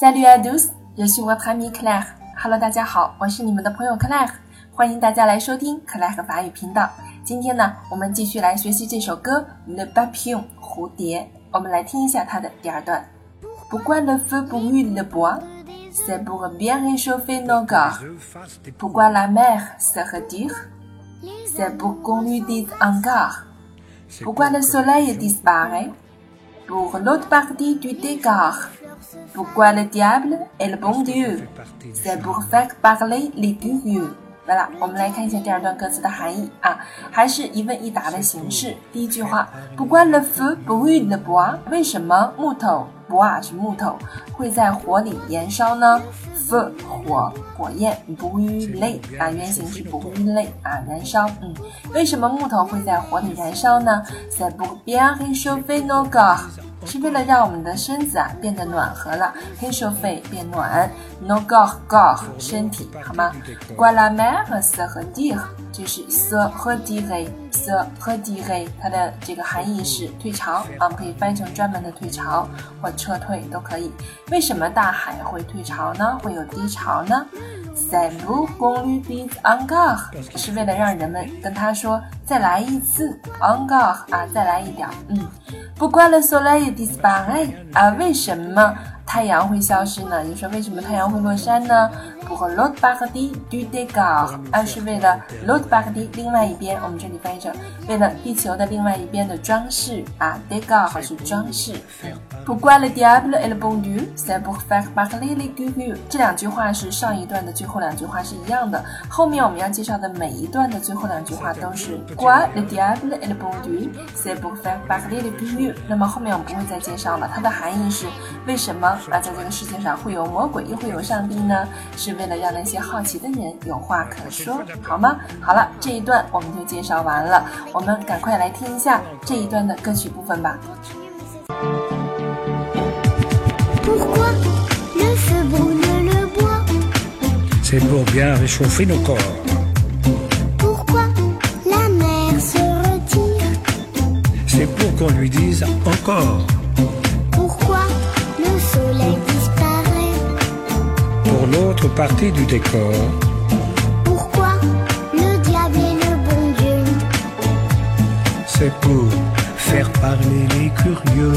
Salut à tous, je suis votre ami Claire. Hello，大家好，我是你们的朋友 Claire，欢迎大家来收听 Claire 法语频道。今天呢，我们继续来学习这首歌《Le Papillon》蝴蝶。我们来听一下它的第二段。Pourquoi le feu brûle le bois? C'est pour bien réchauffer nos corps. Pourquoi la mer se retire? C'est pour qu'on lui dise encore. Pourquoi le soleil disparaît? Pour l'autre partie du décor. Pourquoi le diable est le bon Dieu? C'est pour faire parler les curieux. 来了，我们来看一下第二段歌词的含义啊，还是一问一答的形式。第一句话，Pourquoi le feu brûle le bois？为什么木头 bois 是木头会在火里燃烧呢？feu 火火焰，brûler 啊原型是 brûler 啊燃烧。嗯，为什么木头会在火里燃烧呢？C'est pour bien réchauffer nos corps。是为了让我们的身子啊变得暖和了，黑手肺变暖，no go go 身体好吗？GUALA MA 和 se 和 dir 就是 se 和 dir，se 和 dir 它的这个含义是退潮啊，我们可以翻译成专门的退潮或撤退都可以。为什么大海会退潮呢？会有低潮呢？C'est pour qu'on lui dise encore，是为了让人们跟他说再来一次 angar 啊再来一点，嗯。不管了，soleil disparaît 啊？为什么太阳会消失呢？你说为什么太阳会落山呢？Pour l'autre partie du décor 啊，是为了 l'autre partie 另外一边，我们这里翻译成为了地球的另外一边的装饰啊，décor 是装饰。Pourquoi le diable est le bon Dieu? C'est pour faire parler les curieux。这两句话是上一段的最后两句话是一样的，后面我们要介绍的每一段的最后两句话都是 Pourquoi le diable le bon Dieu? C'est pour faire parler les curieux。那么后面我们不会再介绍了，它的含义是为什么啊，在这个世界上会有魔鬼又会有上帝呢？是为了让那些好奇的人有话可说，好吗？好了，这一段我们就介绍完了，我们赶快来听一下这一段的歌曲部分吧。Qu'on lui dise encore. L'autre partie du décor. Pourquoi le diable est le bon Dieu? C'est pour faire parler les curieux.